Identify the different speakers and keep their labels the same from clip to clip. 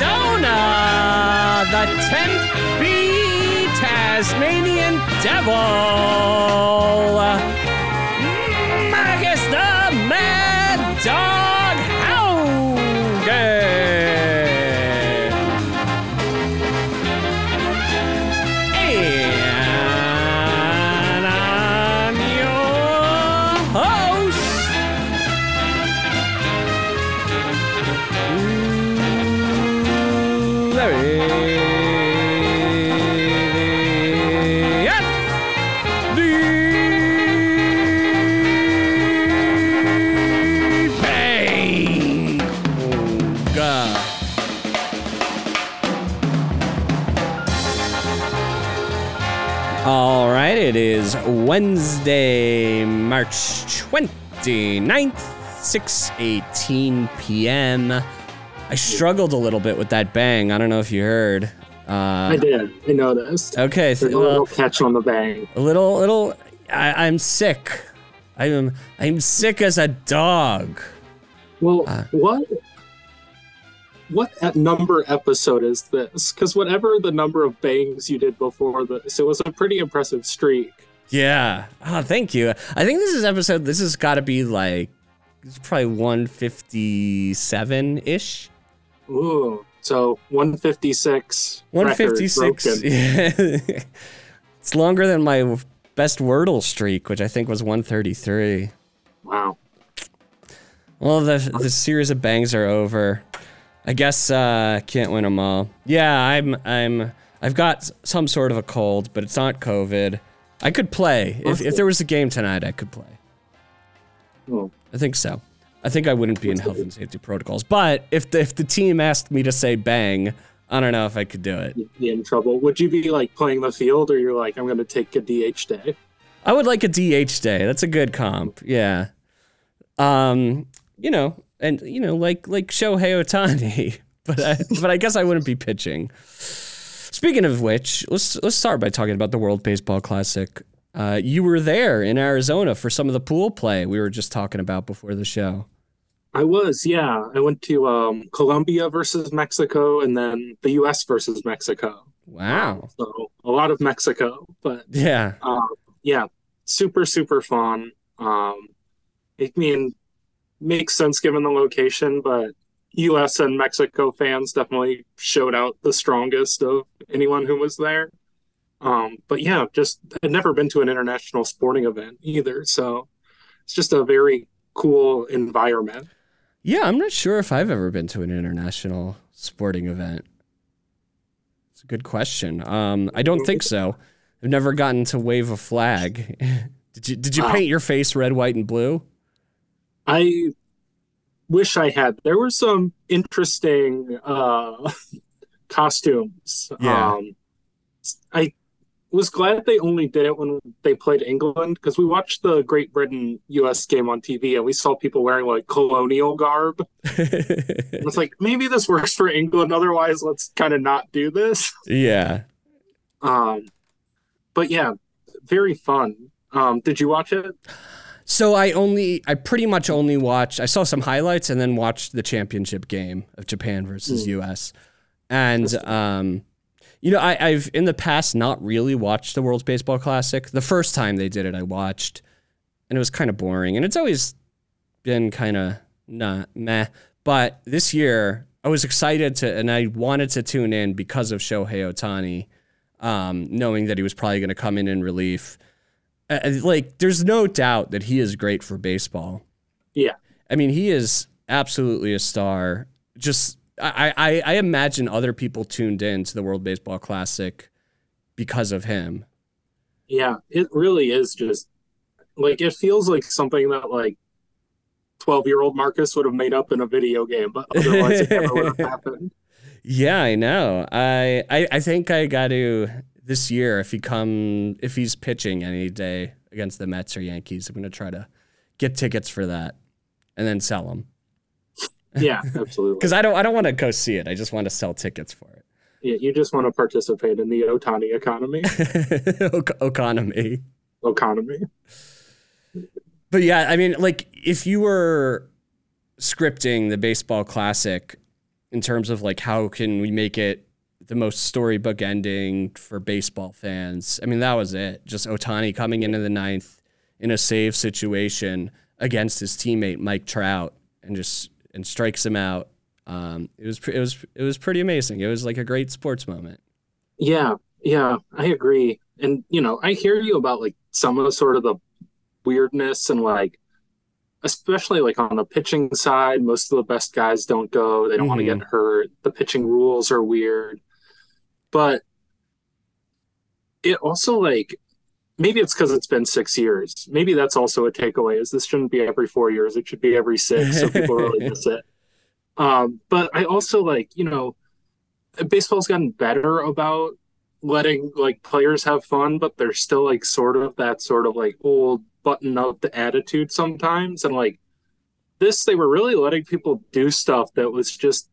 Speaker 1: Arizona, the 10th B Tasmanian Devil, Wednesday, March 29th, 6:18 p.m. I struggled a little bit with that bang. I don't know if you heard. Uh,
Speaker 2: I did. I noticed.
Speaker 1: okay, th-
Speaker 2: a little catch on the bang.
Speaker 1: a little, little. I, I'm sick. I'm, I'm sick as a dog.
Speaker 2: Well,
Speaker 1: Uh.
Speaker 2: what what at number episode is this? Because whatever the number of bangs you did before this, it was a pretty impressive streak.
Speaker 1: Yeah. Oh, thank you. I think this is episode. This has got to be like, it's probably 157 ish.
Speaker 2: Ooh, so one fifty
Speaker 1: six.
Speaker 2: One fifty six.
Speaker 1: Yeah. it's longer than my best Wordle streak, which I think was 133.
Speaker 2: Wow.
Speaker 1: Well, the the series of bangs are over. I guess uh can't win them all. Yeah, I'm I'm I've got some sort of a cold, but it's not COVID. I could play if if there was a game tonight. I could play.
Speaker 2: Oh,
Speaker 1: I think so. I think I wouldn't be in health and safety protocols, but if the if the team asked me to say bang, I don't know if I could do it.
Speaker 2: you'd be in trouble. Would you be like playing the field, or you're like, I'm going to take a DH day?
Speaker 1: I would like a DH day. That's a good comp. Yeah. Um, you know, and you know, like like Shohei Ohtani, but I, but I guess I wouldn't be pitching. Speaking of which, let's let's start by talking about the World Baseball Classic. Uh, you were there in Arizona for some of the pool play we were just talking about before the show.
Speaker 2: I was, yeah. I went to um, Colombia versus Mexico, and then the U.S. versus Mexico.
Speaker 1: Wow.
Speaker 2: So a lot of Mexico, but
Speaker 1: Yeah.
Speaker 2: um, yeah, super super fun. Um, I mean, makes sense given the location, but U.S. and Mexico fans definitely showed out the strongest of anyone who was there. Um, but yeah, just I'd never been to an international sporting event either, so it's just a very cool environment.
Speaker 1: Yeah, I'm not sure if I've ever been to an international sporting event. It's a good question. Um, I don't think so. I've never gotten to wave a flag. did you Did you paint your face red, white, and blue?
Speaker 2: I wish I had. There were some interesting uh, costumes.
Speaker 1: Yeah.
Speaker 2: Um, I was glad they only did it when they played England because we watched the Great Britain US game on TV and we saw people wearing like colonial garb. It was like, maybe this works for England. Otherwise, let's kind of not do this.
Speaker 1: yeah.
Speaker 2: Um, but yeah, very fun. Um, did you watch it?
Speaker 1: So I only, I pretty much only watched. I saw some highlights and then watched the championship game of Japan versus
Speaker 2: Hmm.
Speaker 1: U.S. And um, you know, I, I've in the past not really watched the World Baseball Classic. The first time they did it, I watched, and it was kind of boring. And it's always been kind of not meh. But this year, I was excited to, and I wanted to tune in because of Shohei Ohtani, um, knowing that he was probably going to come in in relief. Uh, uh, like, there's no doubt that he is great for baseball.
Speaker 2: Yeah.
Speaker 1: I mean, he is absolutely a star. Just, I, I, I imagine other people tuned in to the World Baseball Classic because of him.
Speaker 2: Yeah, it really is just like it feels like something that like 12 year old Marcus would have made up in a video game, but otherwise it never would have happened.
Speaker 1: Yeah, I know. I, I, I think I got to this year if he come if he's pitching any day against the Mets or Yankees, I'm gonna try to get tickets for that and then sell them
Speaker 2: Yeah, absolutely.
Speaker 1: because I don't I don't want to go see it. I just want to sell tickets for it.
Speaker 2: Yeah, you just want to participate in the Ohtani economy.
Speaker 1: economy.
Speaker 2: economy.
Speaker 1: But yeah, I mean, like if you were scripting the baseball classic, in terms of like how can we make it the most storybook ending for baseball fans. I mean, that was it. Just Ohtani coming into the ninth in a save situation against his teammate Mike Trout and just and strikes him out. Um, it was it was it was pretty amazing. It was like a great sports moment.
Speaker 2: Yeah, yeah, I agree. And you know, I hear you about like some of the sort of the weirdness and like especially like on the pitching side, most of the best guys don't go. They don't mm-hmm. want to get hurt. The pitching rules are weird. But it also like maybe it's because it's been six years. Maybe that's also a takeaway is this shouldn't be every four years. It should be every six so people really miss it. Um, but I also like, you know, baseball's gotten better about letting like players have fun, but there's still like sort of that sort of like old button up the attitude sometimes. And like this, they were really letting people do stuff that was just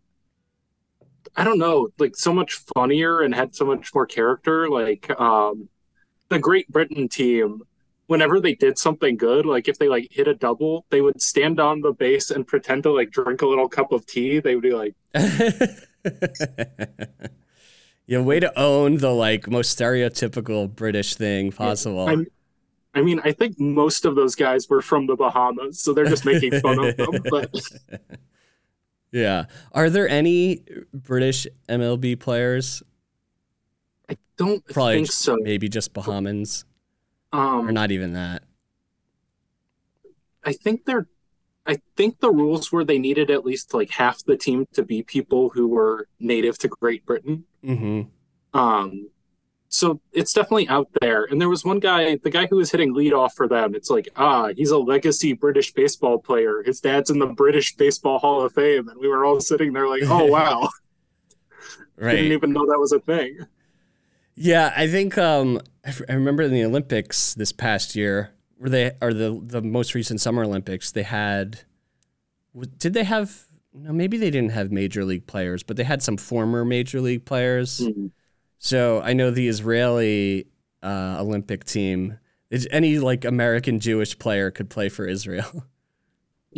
Speaker 2: I don't know, like so much funnier and had so much more character. Like um the Great Britain team, whenever they did something good, like if they like hit a double, they would stand on the base and pretend to like drink a little cup of tea. They would be like
Speaker 1: Yeah, way to own the like most stereotypical British thing possible.
Speaker 2: Yeah, I mean, I think most of those guys were from the Bahamas, so they're just making fun of them. But
Speaker 1: yeah, are there any British MLB players?
Speaker 2: I don't Probably think so.
Speaker 1: Maybe just Bahamans, um, or not even that.
Speaker 2: I think they're. I think the rules were they needed at least like half the team to be people who were native to Great Britain.
Speaker 1: Mm-hmm.
Speaker 2: Um, so it's definitely out there. And there was one guy, the guy who was hitting leadoff for them. It's like, ah, he's a legacy British baseball player. His dad's in the British Baseball Hall of Fame, and we were all sitting there like, oh wow, right? Didn't even know that was a thing.
Speaker 1: Yeah, I think um, I remember in the Olympics this past year, where they or the the most recent Summer Olympics, they had. Did they have? No, maybe they didn't have major league players, but they had some former major league players. Mm-hmm so I know the Israeli uh, Olympic team. Any like American Jewish player could play for Israel.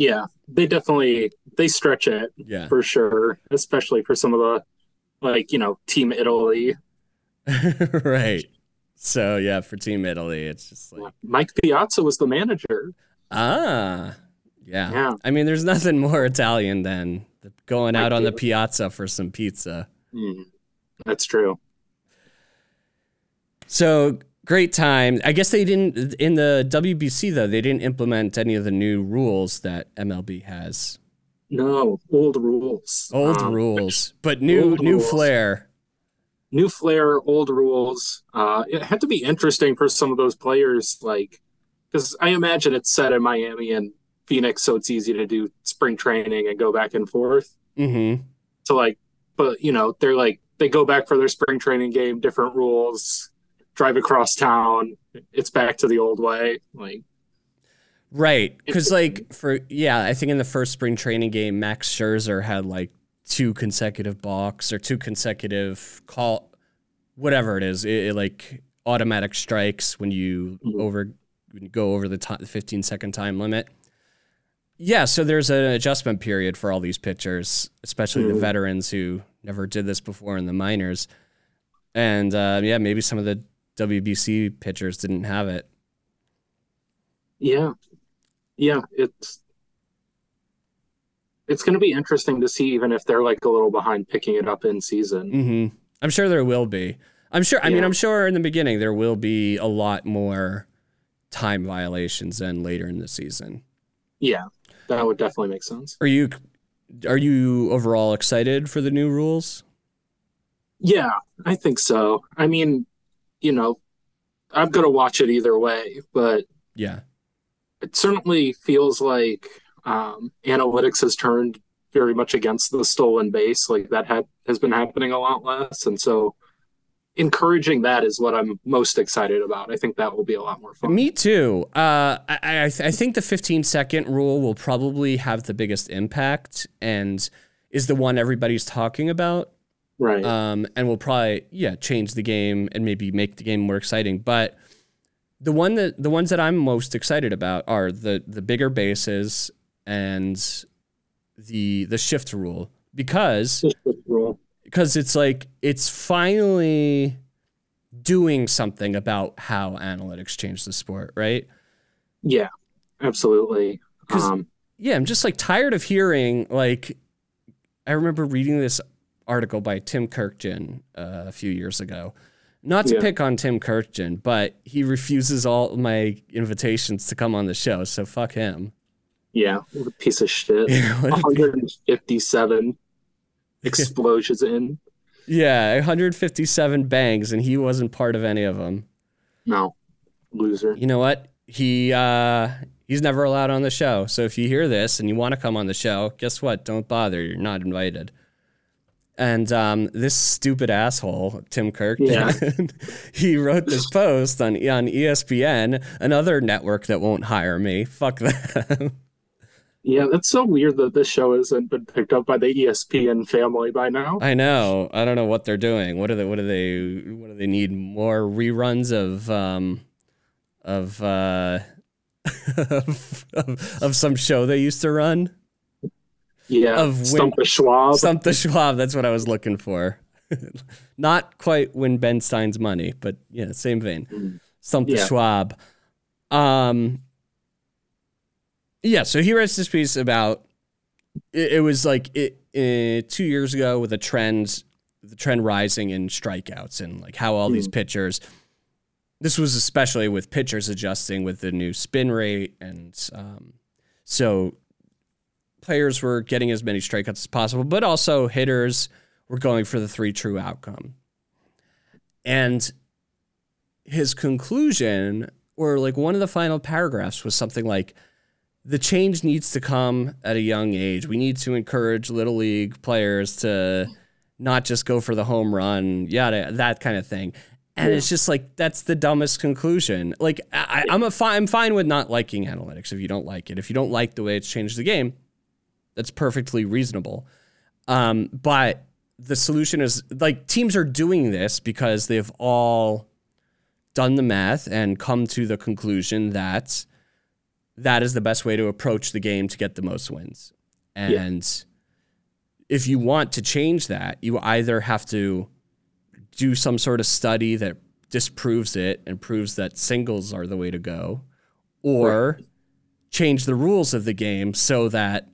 Speaker 2: Yeah, they definitely they stretch it.
Speaker 1: Yeah,
Speaker 2: for sure, especially for some of the like you know Team Italy.
Speaker 1: right. So yeah, for Team Italy, it's just like
Speaker 2: Mike Piazza was the manager.
Speaker 1: Ah, yeah. Yeah. I mean, there's nothing more Italian than going out on the piazza for some pizza.
Speaker 2: Mm, that's true.
Speaker 1: So great time. I guess they didn't in the WBC though. They didn't implement any of the new rules that MLB has.
Speaker 2: No, old rules.
Speaker 1: Old um, rules, but new new rules. flair.
Speaker 2: New flair, old rules. Uh, it had to be interesting for some of those players, like because I imagine it's set in Miami and Phoenix, so it's easy to do spring training and go back and forth.
Speaker 1: Mm-hmm.
Speaker 2: So like, but you know, they're like they go back for their spring training game, different rules drive across town. It's back to the old way. Like,
Speaker 1: right? Because like for yeah, I think in the first spring training game, Max Scherzer had like two consecutive balks or two consecutive call, whatever it is. It, it like automatic strikes when you mm-hmm. over when you go over the t- 15 second time limit. Yeah, so there's an adjustment period for all these pitchers, especially mm-hmm. the veterans who never did this before in the minors. And uh, yeah, maybe some of the WBC pitchers didn't have it.
Speaker 2: Yeah, yeah, it's it's going to be interesting to see, even if they're like a little behind picking it up in season.
Speaker 1: Mm-hmm. I'm sure there will be. I'm sure. I yeah. mean, I'm sure in the beginning there will be a lot more time violations than later in the season.
Speaker 2: Yeah, that would definitely make sense.
Speaker 1: Are you are you overall excited for the new rules?
Speaker 2: Yeah, I think so. I mean, you know, I'm going to watch it either way, but
Speaker 1: yeah,
Speaker 2: it certainly feels like um, analytics has turned very much against the stolen base. Like that had, has been happening a lot less. And so encouraging that is what I'm most excited about. I think that will be a lot more fun.
Speaker 1: Me too. Uh, I, I, I think the 15 second rule will probably have the biggest impact and is the one everybody's talking about
Speaker 2: right?
Speaker 1: Um, and we'll probably yeah change the game and maybe make the game more exciting. But the one that the ones that I'm most excited about are the the bigger bases and the the shift rule because
Speaker 2: rule.
Speaker 1: because it's like it's finally doing something about how analytics change the sport, right?
Speaker 2: Yeah, absolutely. Um,
Speaker 1: Yeah, I'm just like tired of hearing like I remember reading this article by Tim Kurkjian uh, a few years ago. Not to
Speaker 2: Yeah.
Speaker 1: pick on Tim Kurkjian, but he refuses all my invitations to come on the show, so fuck him.
Speaker 2: yeah, what a piece of shit. 157 explosions in.
Speaker 1: Yeah, 157 bangs, and he wasn't part of any of them.
Speaker 2: No, loser.
Speaker 1: You know what? He uh, he's never allowed on the show. So if you hear this and you want to come on the show, guess what? Don't bother. You're not invited. And um, this stupid asshole, Tim Kirk,
Speaker 2: Yeah.
Speaker 1: he wrote this post on on ESPN, another network that won't hire me. Fuck them.
Speaker 2: Yeah, that's so weird that this show hasn't been picked up by the ESPN family by now.
Speaker 1: I know. I don't know what they're doing. What do they? What do they? What do they need? More reruns of um, of uh, of, of, of some show they used to run.
Speaker 2: Yeah,
Speaker 1: Of
Speaker 2: Stump the Schwab.
Speaker 1: Stump the Schwab. That's what I was looking for. Not quite win Ben Stein's money, but yeah, same vein.
Speaker 2: Mm.
Speaker 1: Stump the
Speaker 2: Yeah.
Speaker 1: Schwab. Um. Yeah, so he writes this piece about it, it was like it, uh two years ago with a trend, the trend rising in strikeouts and like how all these pitchers. This was especially with pitchers adjusting with the new spin rate, and um, so players were getting as many strikeouts as possible, but also hitters were going for the three true outcome. And his conclusion, or like one of the final paragraphs, was something like the change needs to come at a young age. We need to encourage little league players to not just go for the home run, yada, that kind of thing. And it's just like that's the dumbest conclusion. Like I, I'm a I'm fine with not liking analytics if you don't like it. If you don't like the way it's changed the game, that's perfectly reasonable. Um, but the solution is like teams are doing this because they've all done the math and come to the conclusion that that is the best way to approach the game to get the most wins. And if you want to change that, you either have to do some sort of study that disproves it and proves that singles are the way to go, or change the rules of the game so that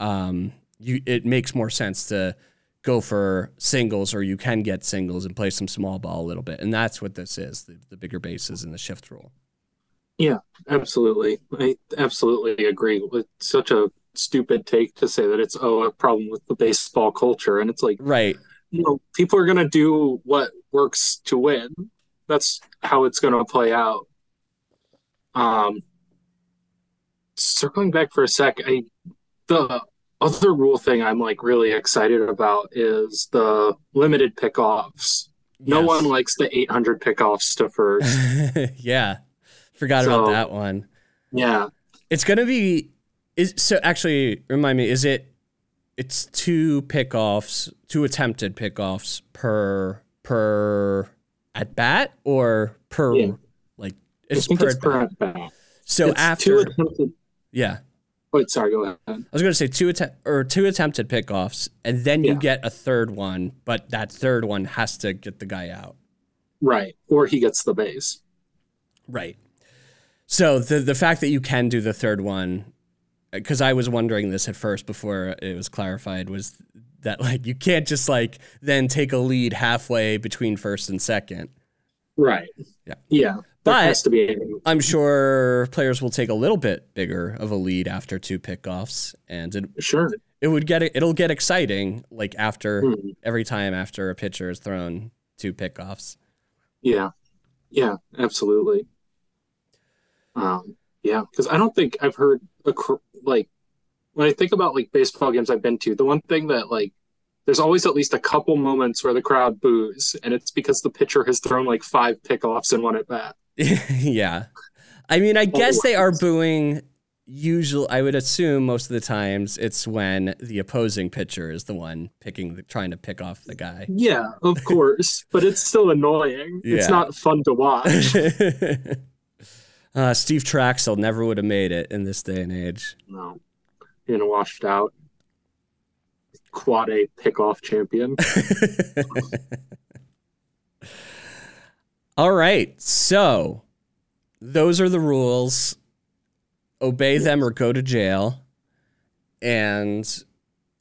Speaker 1: um, you it makes more sense to go for singles or you can get singles and play some small ball a little bit. And that's what this is, the, the bigger bases and the shift rule.
Speaker 2: Yeah, absolutely. I absolutely agree. It's such a stupid take to say that it's oh a problem with the baseball culture and it's like
Speaker 1: Right.
Speaker 2: you know people are going to do what works to win. That's how it's going to play out. Um circling back for a sec, I the other rule thing I'm like really excited about is the limited pickoffs. No one likes the 800 pickoffs stuffers.
Speaker 1: yeah. Forgot about that one.
Speaker 2: yeah.
Speaker 1: It's gonna be is so actually remind me, is it it's two pickoffs, two attempted pickoffs per per at bat or per
Speaker 2: Yeah.
Speaker 1: like it's per
Speaker 2: it's
Speaker 1: at bat.
Speaker 2: per at bat.
Speaker 1: So
Speaker 2: It's two
Speaker 1: after
Speaker 2: attempted.
Speaker 1: yeah.
Speaker 2: Wait, sorry, go ahead.
Speaker 1: I was gonna say two attempt or two attempted pickoffs, and then you
Speaker 2: Yeah.
Speaker 1: get a third one, but that third one has to get the guy out.
Speaker 2: Right. Or he gets the base.
Speaker 1: Right. So the the fact that you can do the third one, uh, because I was wondering this at first before it was clarified, was that like you can't just like then take a lead halfway between first and second.
Speaker 2: Right.
Speaker 1: Yeah.
Speaker 2: Yeah.
Speaker 1: But-
Speaker 2: has to be.
Speaker 1: I'm sure players will take a little bit bigger of a lead after two pickoffs, and it
Speaker 2: Sure.
Speaker 1: it would get it'll get exciting like after
Speaker 2: Hmm.
Speaker 1: every time after a pitcher is thrown two pickoffs.
Speaker 2: Yeah. Yeah. Absolutely. Um. Yeah. Because I don't think I've heard a like when I think about like baseball games I've been to, the one thing that like there's always at least a couple moments where the crowd boos, and it's because the pitcher has thrown like five pickoffs in one at bat.
Speaker 1: yeah. I mean, I guess they are booing usual I would assume most of the times it's when the opposing pitcher is the one picking the, trying to pick off the guy.
Speaker 2: Yeah, of course, but it's still annoying.
Speaker 1: Yeah.
Speaker 2: It's not fun to watch.
Speaker 1: uh, Steve Trachsel never would have made it in this day and age.
Speaker 2: no, you're gonna wash it out. quad A pickoff champion.
Speaker 1: All right. So those are the rules. Obey them or go to jail. And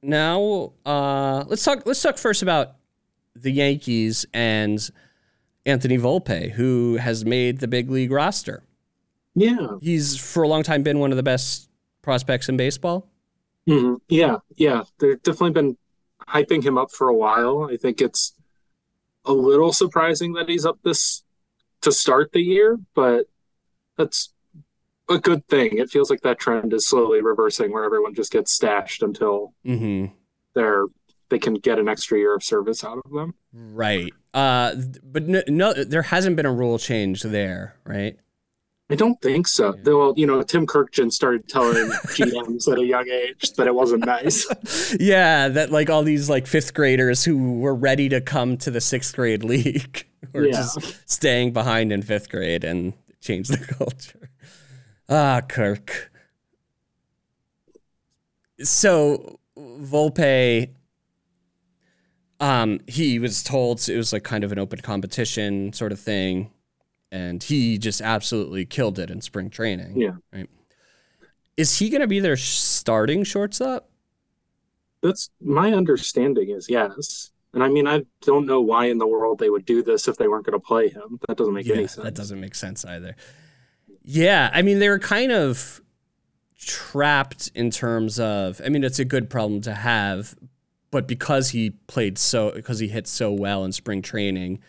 Speaker 1: now uh, let's talk let's talk first about the Yankees and Anthony Volpe, who has made the big league roster.
Speaker 2: Yeah.
Speaker 1: He's for a long time been one of the best prospects in baseball.
Speaker 2: hmm Yeah, yeah. They've definitely been hyping him up for a while. I think it's a little surprising that he's up this to start the year, but that's a good thing. It feels like that trend is slowly reversing where everyone just gets stashed until
Speaker 1: Mm-hmm.
Speaker 2: they're they can get an extra year of service out of them.
Speaker 1: Right. Uh, but no, no, there hasn't been a rule change there, right?
Speaker 2: I don't think so.
Speaker 1: Yeah.
Speaker 2: Well, you know, Tim Kurkjian started telling GMs at a young age that it wasn't nice.
Speaker 1: yeah, that like all these like fifth graders who were ready to come to the sixth grade league were
Speaker 2: Yeah.
Speaker 1: just staying behind in fifth grade and change the culture. Ah, Kirk. So Volpe, um, he was told it was like kind of an open competition sort of thing, and he just absolutely killed it in spring training.
Speaker 2: Yeah.
Speaker 1: Right. Is he going to be their starting shortstop?
Speaker 2: That's my understanding is yes. And I mean, I don't know why in the world they would do this if they weren't going to play him. That doesn't make any sense.
Speaker 1: That doesn't make sense either. Yeah, I mean they were kind of trapped in terms of I mean it's a good problem to have, but because he played so because he hit so well in spring training,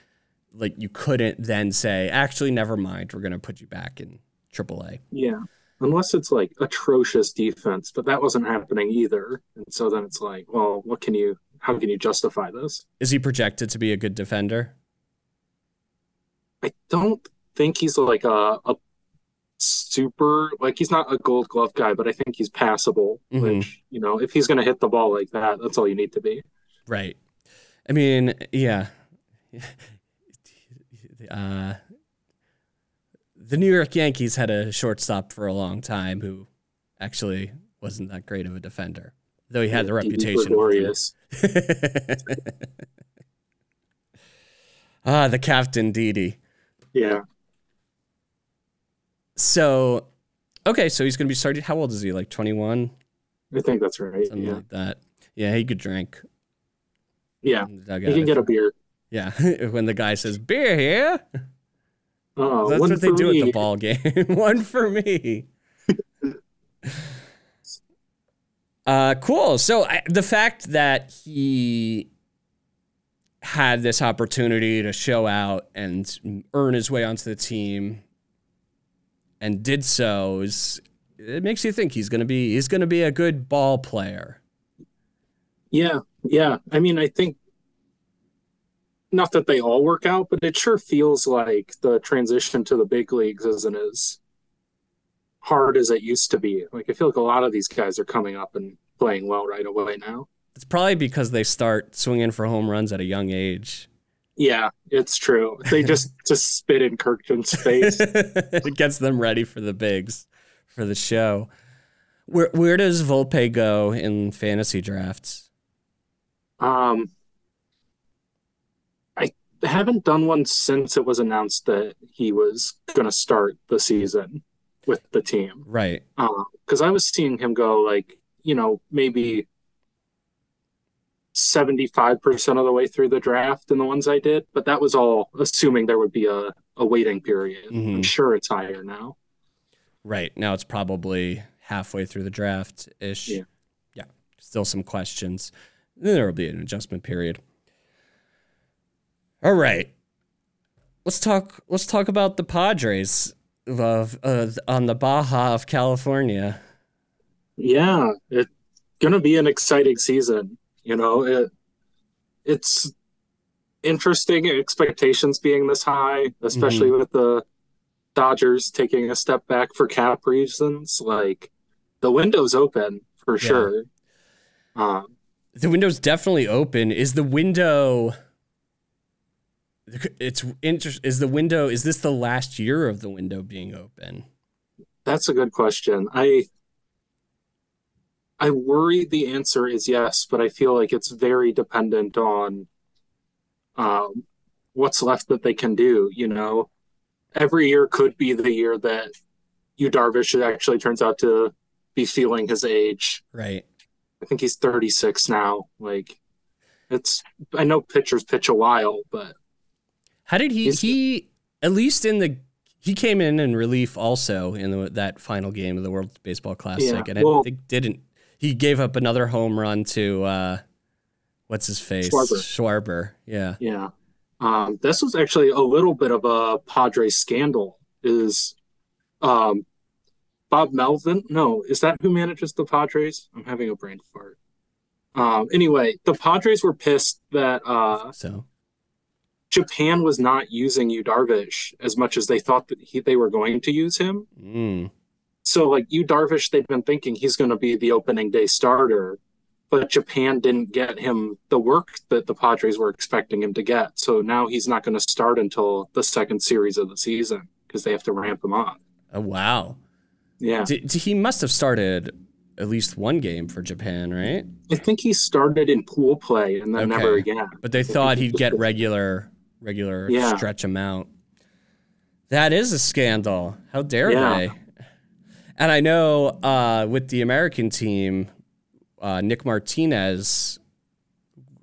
Speaker 1: like you couldn't then say, actually never mind, we're gonna put you back in AAA.
Speaker 2: Yeah. Unless it's like atrocious defense, but that wasn't happening either. And so then it's like, well, what can you, how can you justify this?
Speaker 1: Is he projected to be a good defender?
Speaker 2: I don't think he's like a, a super, like he's not a gold glove guy, but I think he's passable,
Speaker 1: Mhm.
Speaker 2: which, you know, if he's going to hit the ball like that, that's all you need to be.
Speaker 1: Right. I mean, yeah. Uh, the New York Yankees had a shortstop for a long time who actually wasn't that great of a defender, though he had the reputation. of
Speaker 2: Gregorius.
Speaker 1: ah, the Captain Didi.
Speaker 2: Yeah.
Speaker 1: So, okay, so he's going to be starting. How old is he? Like 21?
Speaker 2: I think that's right.
Speaker 1: Something
Speaker 2: Yeah.
Speaker 1: like that. Yeah, he could drink.
Speaker 2: Yeah.
Speaker 1: in the dugout
Speaker 2: You can get a beer.
Speaker 1: Yeah, when the guy says, beer here.
Speaker 2: Oh,
Speaker 1: That's what they do
Speaker 2: me.
Speaker 1: at the ball game. One for me. uh, cool. So I, the fact that he had this opportunity to show out and earn his way onto the team and did so is it makes you think he's gonna be he's gonna be a good ball player.
Speaker 2: Yeah, yeah. I mean, I think not that they all work out, but it sure feels like the transition to the big leagues isn't as hard as it used to be. Like I feel like a lot of these guys are coming up and playing well right away now.
Speaker 1: It's probably because they start swinging for home runs at a young age.
Speaker 2: Yeah, it's true. They just just spit in Kurkjian's face.
Speaker 1: it gets them ready for the bigs, for the show. Where where does Volpe go in fantasy drafts?
Speaker 2: Um, haven't done one since it was announced that he was going to start the season with the team.
Speaker 1: Right.
Speaker 2: because I was seeing him go like you know maybe seventy five percent of the way through the draft in the ones I did, but that was all assuming there would be a, a waiting period. I'm
Speaker 1: Mhm.
Speaker 2: sure it's higher now.
Speaker 1: Right. Now it's probably halfway through the draft ish.
Speaker 2: Yeah.
Speaker 1: Yeah. Still some questions. Then there will be an adjustment period. All right. Let's talk let's talk about the Padres of uh, on the Baja of California.
Speaker 2: Yeah, it's gonna be an exciting season. You know, it it's interesting expectations being this high, especially with the Dodgers taking a step back for cap reasons. Like the window's open for
Speaker 1: Yeah.
Speaker 2: sure. Um,
Speaker 1: The window's definitely open. Is the window? It's interesting. Is the window? Is this the last year of the window being open?
Speaker 2: That's a good question. I I worry the answer is yes, but I feel like it's very dependent on um, what's left that they can do. You know, every year could be the year that Yu Darvish actually turns out to be feeling his age.
Speaker 1: Right.
Speaker 2: I think he's 36 now. Like, it's I know pitchers pitch a while, but
Speaker 1: how did he? He at least in the he came in in relief also in the, that final game of the World Baseball Classic,
Speaker 2: Yeah,
Speaker 1: and I
Speaker 2: well-
Speaker 1: think didn't he gave up another home run to uh, what's his face
Speaker 2: Schwarber.
Speaker 1: Schwarber. Yeah.
Speaker 2: Yeah. Um, this was actually a little bit of a Padres scandal. Is um, Bob Melvin? No, is that who manages the Padres? I'm having a brain fart. Um, anyway, the Padres were pissed that uh,
Speaker 1: So
Speaker 2: Japan was not using Yu Darvish as much as they thought that he, they were going to use him.
Speaker 1: mm,
Speaker 2: So, like Yu Darvish, they've been thinking he's going to be the opening day starter, but Japan didn't get him the work that the Padres were expecting him to get. So now he's not going to start until the second series of the season because they have to ramp him up.
Speaker 1: oh wow.
Speaker 2: Yeah,
Speaker 1: D- he must have started at least one game for Japan, right?
Speaker 2: I think he started in pool play and then
Speaker 1: Okay.
Speaker 2: never again.
Speaker 1: But they thought he'd get regular regular
Speaker 2: Yeah.
Speaker 1: stretch amount. That is a scandal. How dare
Speaker 2: Yeah.
Speaker 1: they? And I know uh, with the American team, uh, Nick Martinez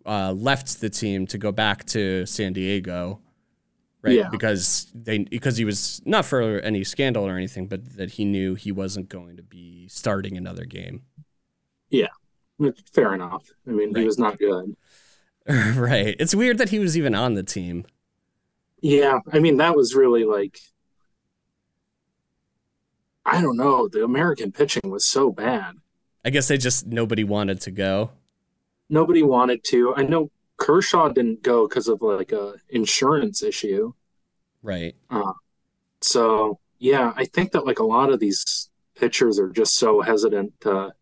Speaker 1: uh, left the team to go back to San Diego, right?
Speaker 2: Yeah.
Speaker 1: Because they because he was not for any scandal or anything, but that he knew he wasn't going to be starting another game.
Speaker 2: Yeah, fair enough. I mean,
Speaker 1: Right.
Speaker 2: he was not good.
Speaker 1: right. It's weird that he was even on the team.
Speaker 2: Yeah, I mean that was really like I don't know. The American pitching was so bad.
Speaker 1: I guess they just nobody wanted to go.
Speaker 2: nobody wanted to. I know Kershaw didn't go because of like a insurance issue.
Speaker 1: Right.
Speaker 2: Uh, so yeah, I think that like a lot of these pitchers are just so hesitant to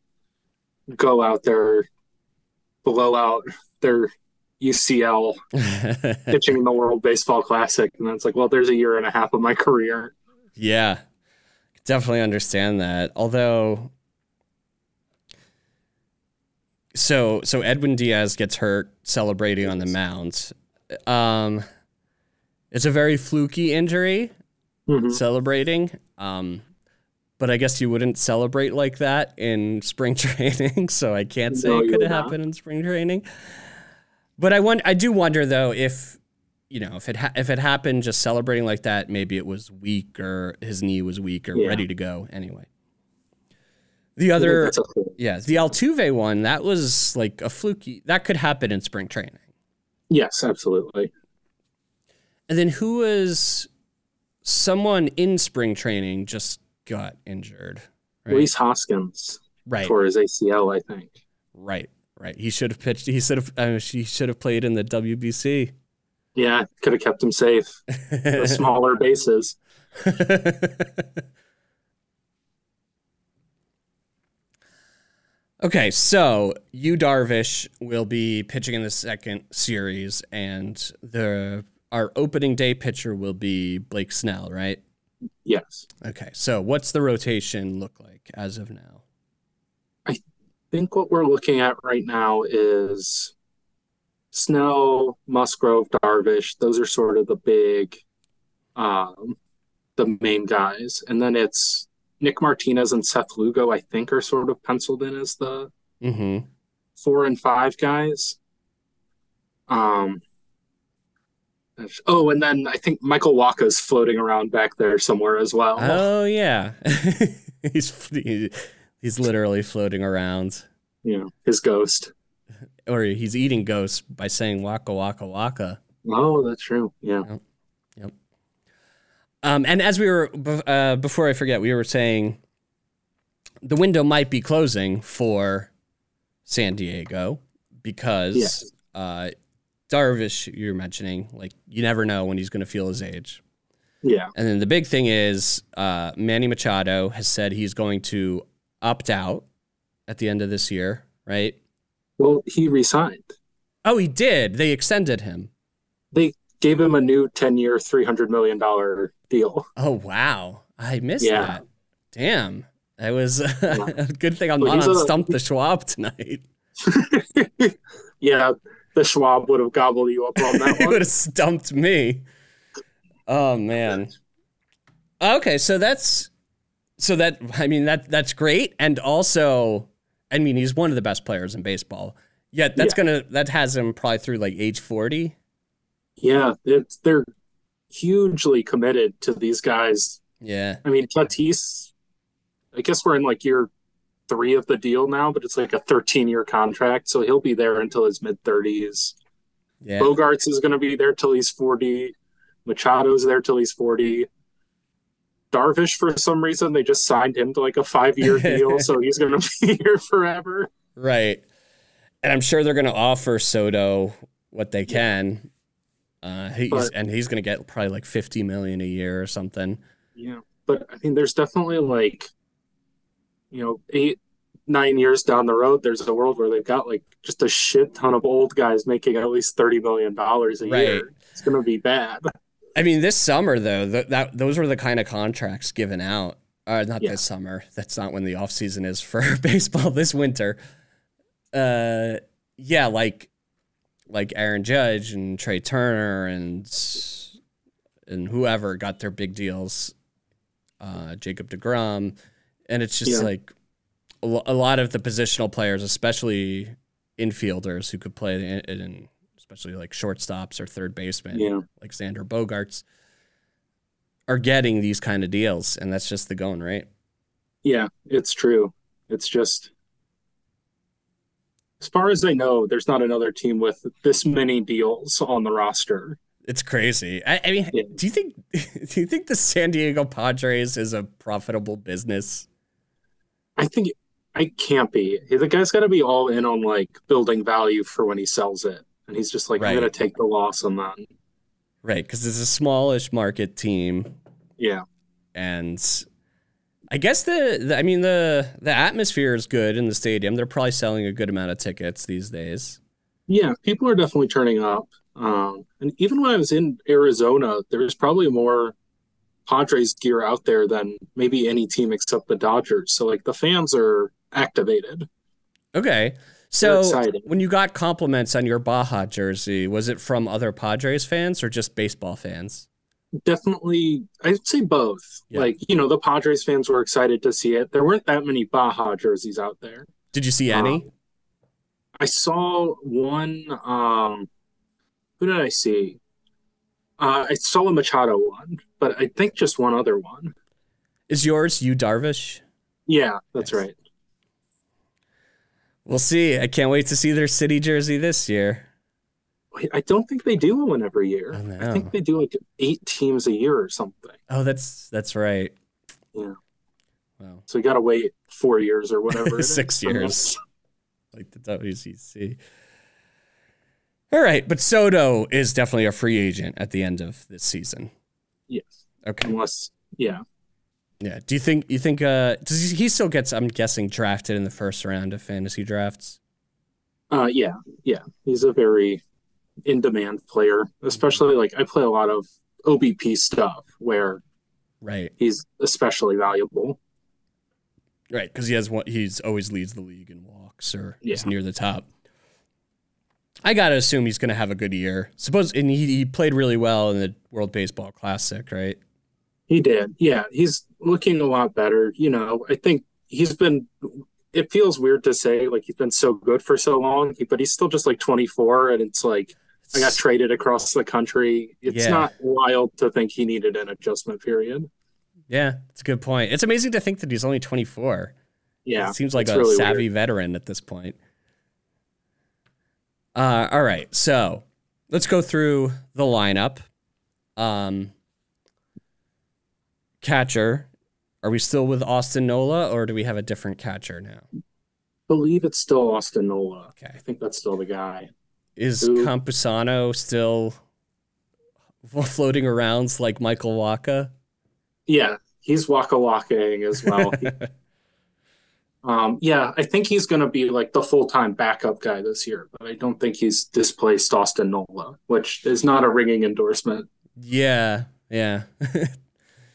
Speaker 2: go out there, blow out their UCL pitching in the World Baseball Classic, and then it's like, well, there's a year and a half of my career.
Speaker 1: yeah. Definitely understand that. Although so so Edwin Diaz gets hurt celebrating on the mound. Um it's a very fluky injury
Speaker 2: Mhm.
Speaker 1: celebrating. Um but I guess you wouldn't celebrate like that in spring training, so I can't say
Speaker 2: No,
Speaker 1: it could have happened in spring training. But I want I do wonder though if you know if it ha- if it happened just celebrating like that, maybe it was weak or his knee was weak or
Speaker 2: Yeah.
Speaker 1: ready to go anyway. The other
Speaker 2: that's a cool-
Speaker 1: yeah, the Altuve one that was like a fluky that could happen in spring training.
Speaker 2: yes, absolutely.
Speaker 1: And then who was someone in spring training just got injured, right?
Speaker 2: Rhys Hoskins
Speaker 1: right.
Speaker 2: for his ACL, I think.
Speaker 1: Right, right. He should have pitched. He should have. Uh, he should have played in the WBC.
Speaker 2: Yeah, could have kept him safe. The smaller bases.
Speaker 1: okay, so Yu Darvish will be pitching in the second series, and the our opening day pitcher will be Blake Snell, right?
Speaker 2: Yes.
Speaker 1: Okay, so what's the rotation look like as of now?
Speaker 2: I think what we're looking at right now is Snell, Musgrove, Darvish. Those are sort of the big, um, the main guys, and then it's Nick Martinez and Seth Lugo. I think are sort of penciled in as the
Speaker 1: Mm-hmm.
Speaker 2: four and five guys. Um. Oh, and then I think Michael Wacha's floating around back there somewhere as well.
Speaker 1: Oh yeah, he's he- he's literally floating around,
Speaker 2: you know, his ghost.
Speaker 1: or he's eating ghosts by saying waka waka waka.
Speaker 2: Oh, that's true. Yeah.
Speaker 1: Um, and as we were uh, before I forget, we were saying the window might be closing for San Diego because
Speaker 2: Yes.
Speaker 1: uh, Darvish, you're mentioning, like you never know when he's going to feel his age.
Speaker 2: Yeah.
Speaker 1: And then the big thing is uh, Manny Machado has said he's going to opt out at the end of this year, right?
Speaker 2: Well, he resigned.
Speaker 1: Oh, he did. They extended him.
Speaker 2: They gave him a new 10 year, $300 million deal.
Speaker 1: Oh wow, I missed
Speaker 2: Yeah.
Speaker 1: that. Damn. That was a good thing I'm
Speaker 2: But
Speaker 1: not on
Speaker 2: a-
Speaker 1: Stump the Schwab tonight.
Speaker 2: yeah, the Schwab would have gobbled you up on that
Speaker 1: it
Speaker 2: one.
Speaker 1: would have stumped me. Oh man. Okay, so that's so that I mean that that's great, and also, I mean he's one of the best players in baseball. Yet that's
Speaker 2: Yeah.
Speaker 1: gonna that has him probably through like age forty.
Speaker 2: Yeah, it's they're hugely committed to these guys.
Speaker 1: Yeah,
Speaker 2: I mean, Tatis, I guess we're in like year three of the deal now, but it's like a 13 year contract, so he'll be there until his mid 30s.
Speaker 1: yeah.
Speaker 2: Bogaerts is going to be there till he's 40. Machado's there till he's 40. Darvish, for some reason, they just signed him to like a five year deal, so he's going to be here forever.
Speaker 1: Right. And I'm sure they're going to offer Soto what they can. Uh, he's,
Speaker 2: But-
Speaker 1: and he's going to get probably like 50 million a year or something.
Speaker 2: Yeah, but I mean, there's definitely like, you know, eight, nine years down the road, there's a world where they've got like just a shit ton of old guys making at least thirty million dollars a
Speaker 1: Right.
Speaker 2: year. It's gonna be bad.
Speaker 1: I mean, this summer though, th- that those were the kind of contracts given out. Uh, not
Speaker 2: Yeah.
Speaker 1: this summer. That's not when the off season is for baseball. This winter. Uh, yeah, like like Aaron Judge and Trea Turner and and whoever got their big deals. Uh, Jacob Degrom, and it's just
Speaker 2: Yeah.
Speaker 1: like a, lo- a lot of the positional players, especially infielders who could play in, in especially like shortstops or third baseman
Speaker 2: Yeah,
Speaker 1: like Xander Bogaerts are getting these kind of deals, and that's just the going, right?
Speaker 2: yeah, it's true. It's just, as far as I know, there's not another team with this many deals on the roster.
Speaker 1: It's crazy. I, I mean,
Speaker 2: Yeah.
Speaker 1: do you think do you think the San Diego Padres is a profitable business?
Speaker 2: I think I can't be. The guy's got to be all in on like building value for when he sells it, and he's just like,
Speaker 1: Right.
Speaker 2: I'm gonna take the loss on that.
Speaker 1: Right, because it's a smallish market team,
Speaker 2: Yeah,
Speaker 1: and I guess the, the I mean the the atmosphere is good in the stadium. They're probably selling a good amount of tickets these days.
Speaker 2: Yeah, people are definitely turning up. Um, and even when I was in Arizona, there was probably more Padres gear out there than maybe any team except the Dodgers. So like the fans are activated.
Speaker 1: Okay. So when you got compliments on your Baja jersey, was it from other Padres fans or just baseball fans?
Speaker 2: Definitely, I'd say both.
Speaker 1: Yeah.
Speaker 2: Like, you know, the Padres fans were excited to see it. There weren't that many Baja jerseys out there.
Speaker 1: Did you see any?
Speaker 2: Um, I saw one. Um, who did I see? Uh, I saw a Machado one, but I think just one other one.
Speaker 1: Is yours Yu Darvish?
Speaker 2: Yeah, that's
Speaker 1: Nice.
Speaker 2: right.
Speaker 1: We'll see. I can't wait to see their city jersey this year.
Speaker 2: I don't think they do one every year.
Speaker 1: Oh,
Speaker 2: I think they do like eight teams a year or something.
Speaker 1: Oh, that's that's right.
Speaker 2: Yeah.
Speaker 1: Wow.
Speaker 2: So you got to wait four years or whatever.
Speaker 1: Six years. Like the WCC. All right, but Soto is definitely a free agent at the end of this season.
Speaker 2: Yes.
Speaker 1: Okay.
Speaker 2: Unless, yeah.
Speaker 1: Yeah. Do you think you think uh does he, he still gets I'm guessing drafted in the first round of fantasy drafts?
Speaker 2: Uh, yeah. Yeah. He's a very in demand player, especially like I play a lot of OBP stuff where
Speaker 1: Right.
Speaker 2: he's especially valuable.
Speaker 1: Right, because he has one. He's always leads the league in walks, or he's near the top. I gotta assume he's gonna have a good year. Suppose, and he, he played really well in the World Baseball Classic, right?
Speaker 2: He did. Yeah. He's looking a lot better. You know, I think he's been, it feels weird to say like he's been so good for so long, but he's still just like 24 and it's like, I got traded across the country. It's
Speaker 1: Yeah.
Speaker 2: not wild to think he needed an adjustment period.
Speaker 1: yeah, it's a good point. It's amazing to think that he's only 24.
Speaker 2: Yeah.
Speaker 1: It seems like a
Speaker 2: really
Speaker 1: savvy veteran at this point. Uh, all right, so let's go through the lineup. Um, catcher, are we still with Austin Nola, or do we have a different catcher now?
Speaker 2: believe it's still Austin Nola.
Speaker 1: Okay.
Speaker 2: I think that's still the guy.
Speaker 1: Is Campusano still floating around like Michael Wacha?
Speaker 2: Yeah. He's waka wakaing as well. um, yeah, I think he's going to be like the full time backup guy this year, but I don't think he's displaced Austin Nola, which is not a ringing endorsement.
Speaker 1: yeah, yeah.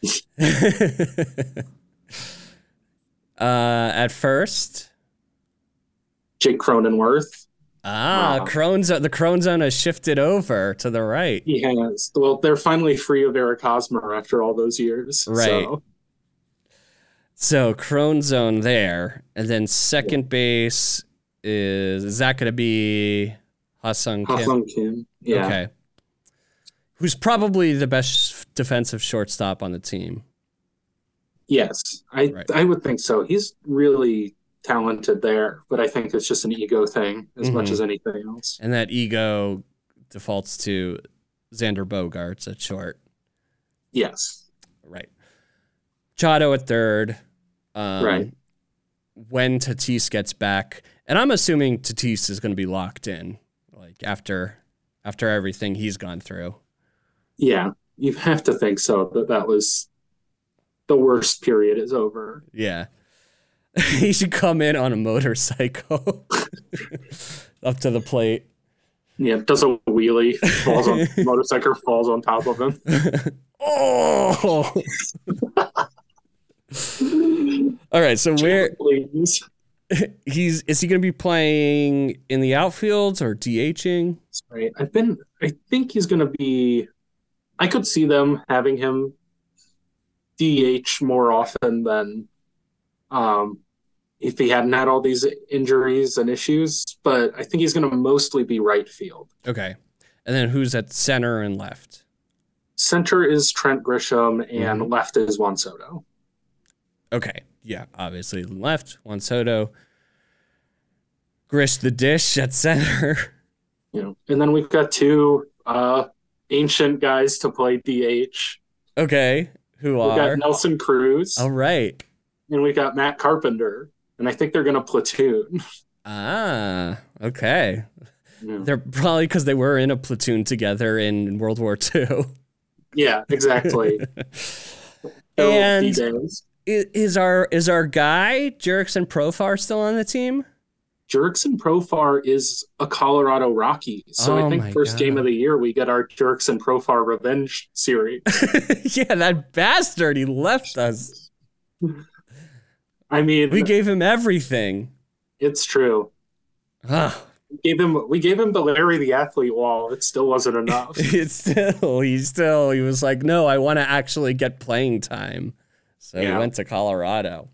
Speaker 1: Uh, at first,
Speaker 2: Jake Cronenworth.
Speaker 1: ah,
Speaker 2: Wow.
Speaker 1: Crohn's the Crohn's zone has shifted over to the right.
Speaker 2: He has. Well, they're finally free of Eric Hosmer after all those years.
Speaker 1: Right.
Speaker 2: So,
Speaker 1: So Crohn's zone there, and then second base is is that going to be Hassan Kim?
Speaker 2: Ha-Seong Kim. Yeah.
Speaker 1: Okay. Who's probably the best defensive shortstop on the team.
Speaker 2: Yes, I
Speaker 1: Right.
Speaker 2: I would think so. He's really talented there, but I think it's just an ego thing as much
Speaker 1: Mhm.
Speaker 2: as anything else.
Speaker 1: And that ego defaults to Xander Bogaerts at short.
Speaker 2: Yes.
Speaker 1: Right. Chado at third. Um,
Speaker 2: Right.
Speaker 1: When Tatis gets back, and I'm assuming Tatis is going to be locked in, like after after everything he's gone through.
Speaker 2: Yeah, you have to think so. That that was the worst period is over.
Speaker 1: Yeah. he should come in on a motorcycle up to the plate.
Speaker 2: Yeah, does a wheelie, falls on motorcycle, falls on top of him.
Speaker 1: oh. All right, so where
Speaker 2: Please.
Speaker 1: he's is he going to be playing in the outfield or DHing?
Speaker 2: Right. I've been. I think he's going to be. I could see them having him DH more often than um, if he hadn't had all these injuries and issues. But I think he's going to mostly be right field.
Speaker 1: Okay. And then who's at center and left?
Speaker 2: Center is Trent Grisham, and
Speaker 1: Mhm.
Speaker 2: left is Juan Soto.
Speaker 1: Okay. Yeah, obviously left, Juan Soto. Grish the dish at center.
Speaker 2: You know, and then we've got two uh, ancient guys to play DH.
Speaker 1: Okay. Who are We've
Speaker 2: got Nelson Cruz,
Speaker 1: All right.
Speaker 2: and we've got Matt Carpenter, and I think they're going to platoon.
Speaker 1: Ah, okay.
Speaker 2: Yeah.
Speaker 1: They're probably because they were in a platoon together in World War II.
Speaker 2: Yeah, exactly.
Speaker 1: And-
Speaker 2: D-Days.
Speaker 1: Is our is our guy Jerickson Profar still on the team?
Speaker 2: Jerickson Profar is a Colorado Rocky. So
Speaker 1: Oh
Speaker 2: I think first game of the year we get our Jerks and Profar revenge series.
Speaker 1: yeah, that bastard. He left us.
Speaker 2: I mean,
Speaker 1: We gave him everything.
Speaker 2: it's true. We gave him we gave him the Larry the Athlete wall. It still wasn't enough.
Speaker 1: it's still he still he was like, no, I want to actually get playing time. So he went to Colorado.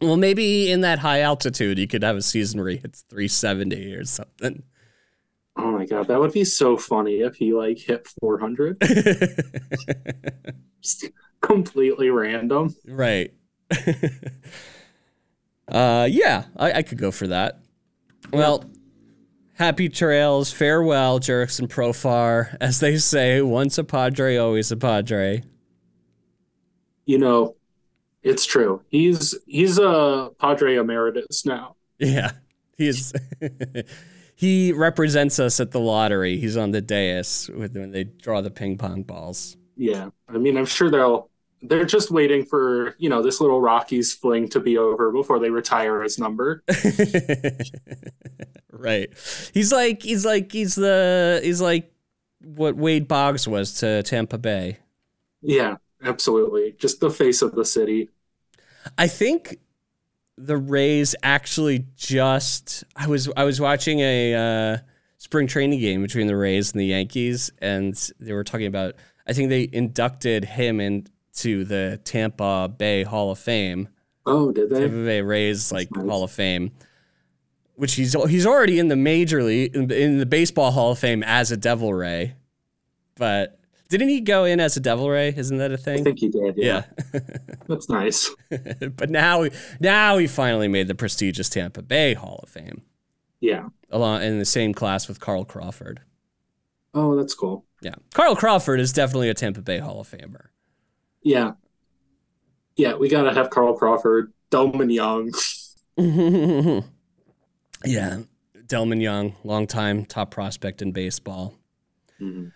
Speaker 1: Well, maybe in that high altitude, you could have a season where he hits 370 or something.
Speaker 2: oh my god, that would be so funny if he like hit 400. Just completely random.
Speaker 1: right. uh, yeah, I, I could go for that. Well, happy trails, farewell, Jerickson Profar. As they say, once a Padre, always a Padre.
Speaker 2: You know, it's true. He's he's a Padre emeritus now.
Speaker 1: Yeah, he is. he represents us at the lottery. He's on the dais with when they draw the ping pong balls.
Speaker 2: Yeah, I mean, I'm sure they'll. They're just waiting for you know this little Rockies fling to be over before they retire his number.
Speaker 1: right. He's like he's like he's the he's like what Wade Boggs was to Tampa Bay.
Speaker 2: Yeah, absolutely. Just the face of the city.
Speaker 1: I think the Rays actually just I was I was watching a uh, spring training game between the Rays and the Yankees, and they were talking about. I think they inducted him into the Tampa Bay Hall of Fame.
Speaker 2: Oh, did they?
Speaker 1: Tampa Bay Rays like
Speaker 2: nice.
Speaker 1: Hall of Fame, which he's he's already in the major league in, in the baseball Hall of Fame as a Devil Ray, but didn't he go in as a Devil Ray? Isn't that a thing?
Speaker 2: I think he did. Yeah,
Speaker 1: yeah.
Speaker 2: that's nice.
Speaker 1: but now, now he finally made the prestigious Tampa Bay Hall of Fame,
Speaker 2: Yeah.
Speaker 1: along in the same class with Carl Crawford.
Speaker 2: Oh, that's cool.
Speaker 1: Yeah, Carl Crawford is definitely a Tampa Bay Hall of Famer.
Speaker 2: Yeah. Yeah, we gotta have Carl Crawford, Delmon Young.
Speaker 1: yeah, Delmon Young, longtime top prospect in baseball.
Speaker 2: Mhm.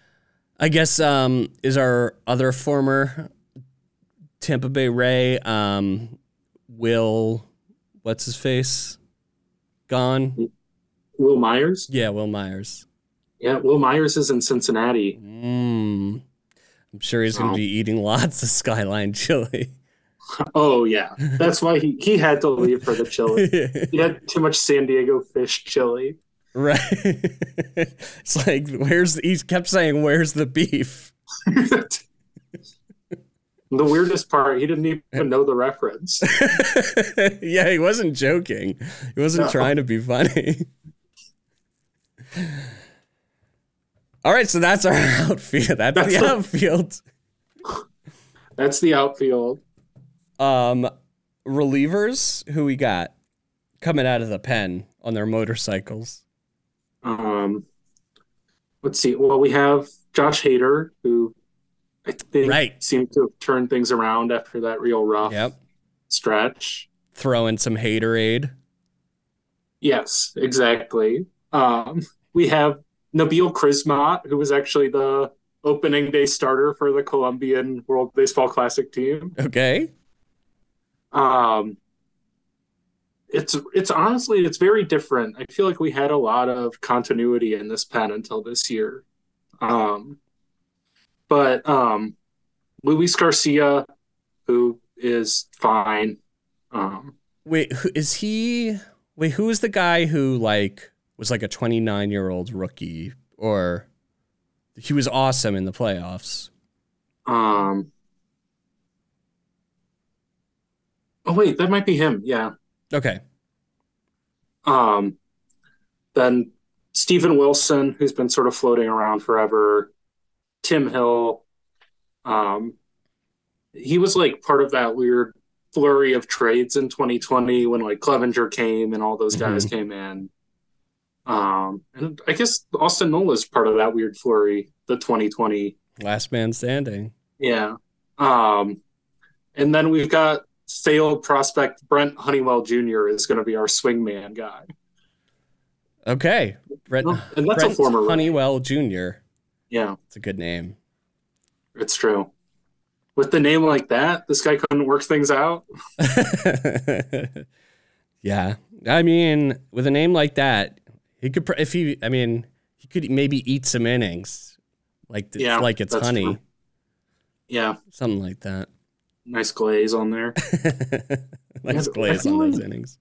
Speaker 1: I guess um, is our other former Tampa Bay Ray, um, Will, what's his face, gone?
Speaker 2: Wil Myers.
Speaker 1: Yeah, Wil Myers.
Speaker 2: Yeah, Wil Myers is in Cincinnati.
Speaker 1: Mm. I'm sure he's going to be eating lots of Skyline chili.
Speaker 2: Oh yeah, that's why he, he had to leave for the chili. He had too much San Diego fish chili.
Speaker 1: Right. it's like where's he kept saying where's the beef?
Speaker 2: the weirdest part, he didn't even know the reference.
Speaker 1: yeah, he wasn't joking. He wasn't
Speaker 2: No.
Speaker 1: trying to be funny. All right, so that's our outfield. That's,
Speaker 2: That's
Speaker 1: the
Speaker 2: the-
Speaker 1: outfield.
Speaker 2: That's the outfield.
Speaker 1: Um, relievers who we got coming out of the pen on their motorcycles.
Speaker 2: Um, let's see. Well, we have Josh Hader, who I think
Speaker 1: Right.
Speaker 2: seemed to have turned things around after that real rough
Speaker 1: Yep,
Speaker 2: stretch.
Speaker 1: Throw in some haterade.
Speaker 2: Yes, exactly. Um, we have Nabil Crismatt, who was actually the opening day starter for the Colombian World Baseball Classic team.
Speaker 1: Okay,
Speaker 2: Um, it's it's honestly it's very different. I feel like we had a lot of continuity in this pen until this year. Um, but um, Luis Garcia, who is fine. Um,
Speaker 1: wait, who, is he? Wait, who is the guy who like was like a twenty nine year old rookie, or he was awesome in the playoffs?
Speaker 2: um, oh wait, that might be him. Yeah.
Speaker 1: Okay,
Speaker 2: Um, then Steven Wilson, who's been sort of floating around forever. Tim Hill. Um, he was like part of that weird flurry of trades in 2020 when like Clevinger came and all those guys came in. Um, and I guess Austin Nola is part of that weird flurry, the 2020
Speaker 1: last man standing.
Speaker 2: yeah. Um, and then we've got failed prospect Brent Honeywell Jr. is going to be our swingman guy.
Speaker 1: Okay, Brent,
Speaker 2: and that's
Speaker 1: Brent
Speaker 2: a former.
Speaker 1: Honeywell Jr.
Speaker 2: Yeah,
Speaker 1: It's a good name.
Speaker 2: it's true. With the name like that, this guy couldn't work things out.
Speaker 1: yeah, I mean, with a name like that, he could. If he, I mean, he could maybe eat some innings, like
Speaker 2: Yeah,
Speaker 1: like it's honey,
Speaker 2: true. Yeah,
Speaker 1: something like that.
Speaker 2: Nice glaze on there.
Speaker 1: nice
Speaker 2: Yeah,
Speaker 1: glaze on those innings.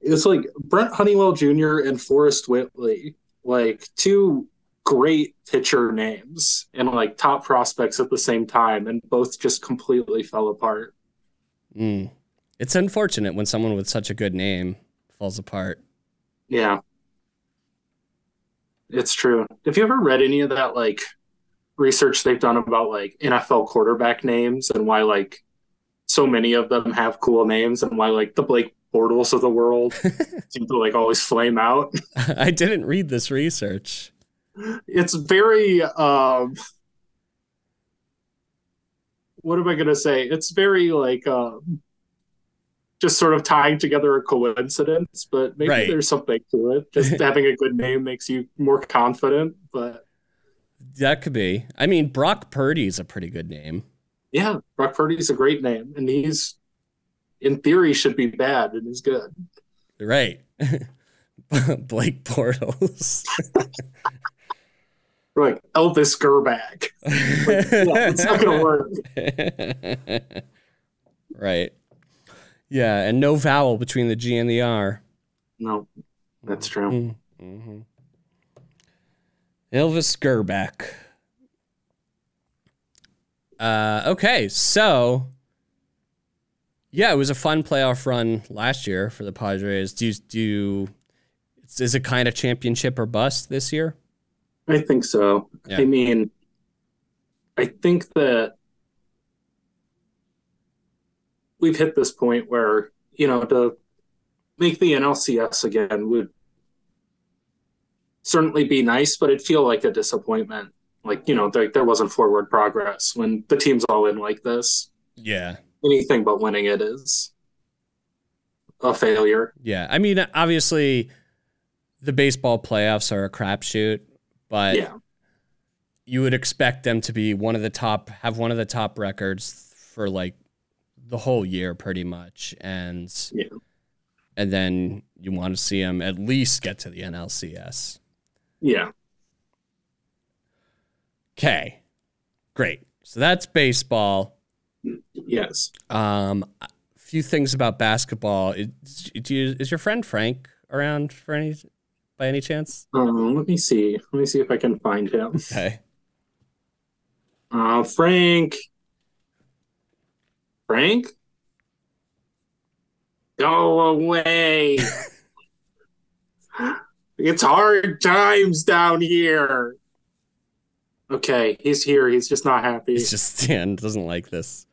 Speaker 2: It's like Brent Honeywell Jr. and Forrest Whitley, like two great pitcher names and like top prospects at the same time, and both just completely fell apart.
Speaker 1: Mm. It's unfortunate when someone with such a good name falls apart.
Speaker 2: Yeah. It's true. Have you ever read any of that like research they've done about like NFL quarterback names and why like so many of them have cool names and why like the Blake Bortles of the world seem to like always flame out?
Speaker 1: I didn't read this research.
Speaker 2: It's very um what am I gonna say? It's very like um just sort of tying together a coincidence, but maybe
Speaker 1: Right.
Speaker 2: there's something to it. Just having a good name makes you more confident, but
Speaker 1: That could be. I mean, Brock Purdy is a pretty good name.
Speaker 2: Yeah, Brock Purdy's a great name, and he's, in theory, should be bad and is good.
Speaker 1: Right. Blake.
Speaker 2: Or like Elvis Gerbag. yeah, it's not gonna work.
Speaker 1: right. Yeah, and no vowel between the G and the R.
Speaker 2: No, that's true.
Speaker 1: Mm-hmm. Elvis Gerback. Uh, okay, so yeah, it was a fun playoff run last year for the Padres. Do you, do you, is it kind of championship or bust this year?
Speaker 2: I think so.
Speaker 1: Yeah.
Speaker 2: I mean, I think that we've hit this point where you know to make the NLCS again would certainly be nice, but it'd feel like a disappointment. Like you know, there, there wasn't forward progress when the team's all in like this.
Speaker 1: Yeah.
Speaker 2: anything but winning it is a failure.
Speaker 1: Yeah. I mean, obviously, the baseball playoffs are a crapshoot, but
Speaker 2: yeah,
Speaker 1: you would expect them to be one of the top, have one of the top records for like the whole year, pretty much, and
Speaker 2: yeah,
Speaker 1: and then you want to see them at least get to the NLCS.
Speaker 2: Yeah.
Speaker 1: Okay, great. So that's baseball.
Speaker 2: Yes.
Speaker 1: Um, a few things about basketball. Is, do you- is your friend Frank around for any by any chance?
Speaker 2: Um, let me see. Let me see if I can find him.
Speaker 1: Okay.
Speaker 2: Uh, Frank. Frank? Go away. it's hard times down here. Okay, he's here. He's just not happy.
Speaker 1: He's just Stan doesn't like this.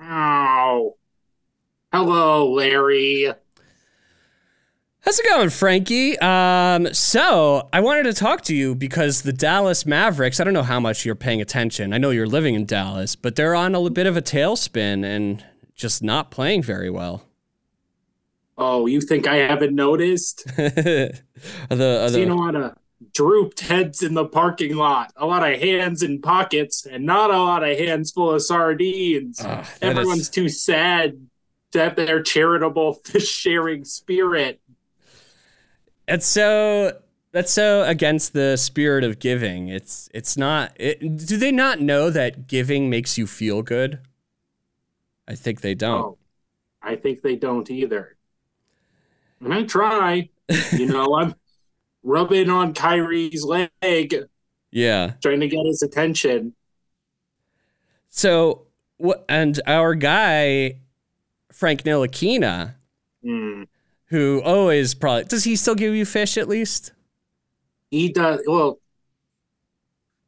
Speaker 2: Ow. Hello, Larry.
Speaker 1: How's it going, Frankie? Um, so I wanted to talk to you because the Dallas Mavericks, I don't know how much you're paying attention. I know you're living in Dallas, but they're on a li- bit of a tailspin and just not playing very well.
Speaker 2: Oh, you think I haven't noticed?
Speaker 1: Are the, are
Speaker 2: Seen a lot of drooped heads in the parking lot, a lot of hands in pockets, and not a lot of hands full of sardines.
Speaker 1: Ah, that is-
Speaker 2: Everyone's too sad to have their charitable fish sharing spirit.
Speaker 1: it's so that's so against the spirit of giving. It's it's not. It, do they not know that giving makes you feel good? I think they don't.
Speaker 2: Oh, I think they don't either. And I try. You know, I'm rubbing on Kyrie's leg,
Speaker 1: Yeah.
Speaker 2: trying to get his attention.
Speaker 1: So what? And our guy Frank Ntilikina,
Speaker 2: Hmm.
Speaker 1: who always probably does he still give you fish at least?
Speaker 2: He does well.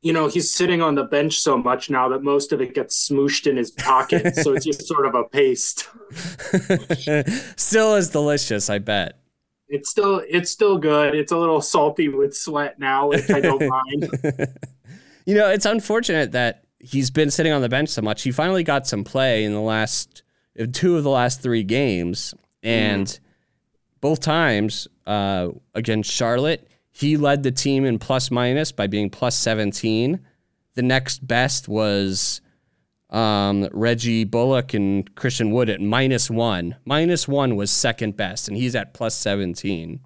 Speaker 2: You know, he's sitting on the bench so much now that most of it gets smooshed in his pocket, so it's just sort of a paste.
Speaker 1: still is delicious, I bet.
Speaker 2: It's still it's still good. It's a little salty with sweat now, which I don't mind.
Speaker 1: You know, it's unfortunate that he's been sitting on the bench so much. He finally got some play in the last two of the last three games, and both times uh, against Charlotte, he led the team in plus minus by being plus seventeen. The next best was um, Reggie Bullock and Christian Wood at minus one. Minus one was second best, and he's at plus seventeen.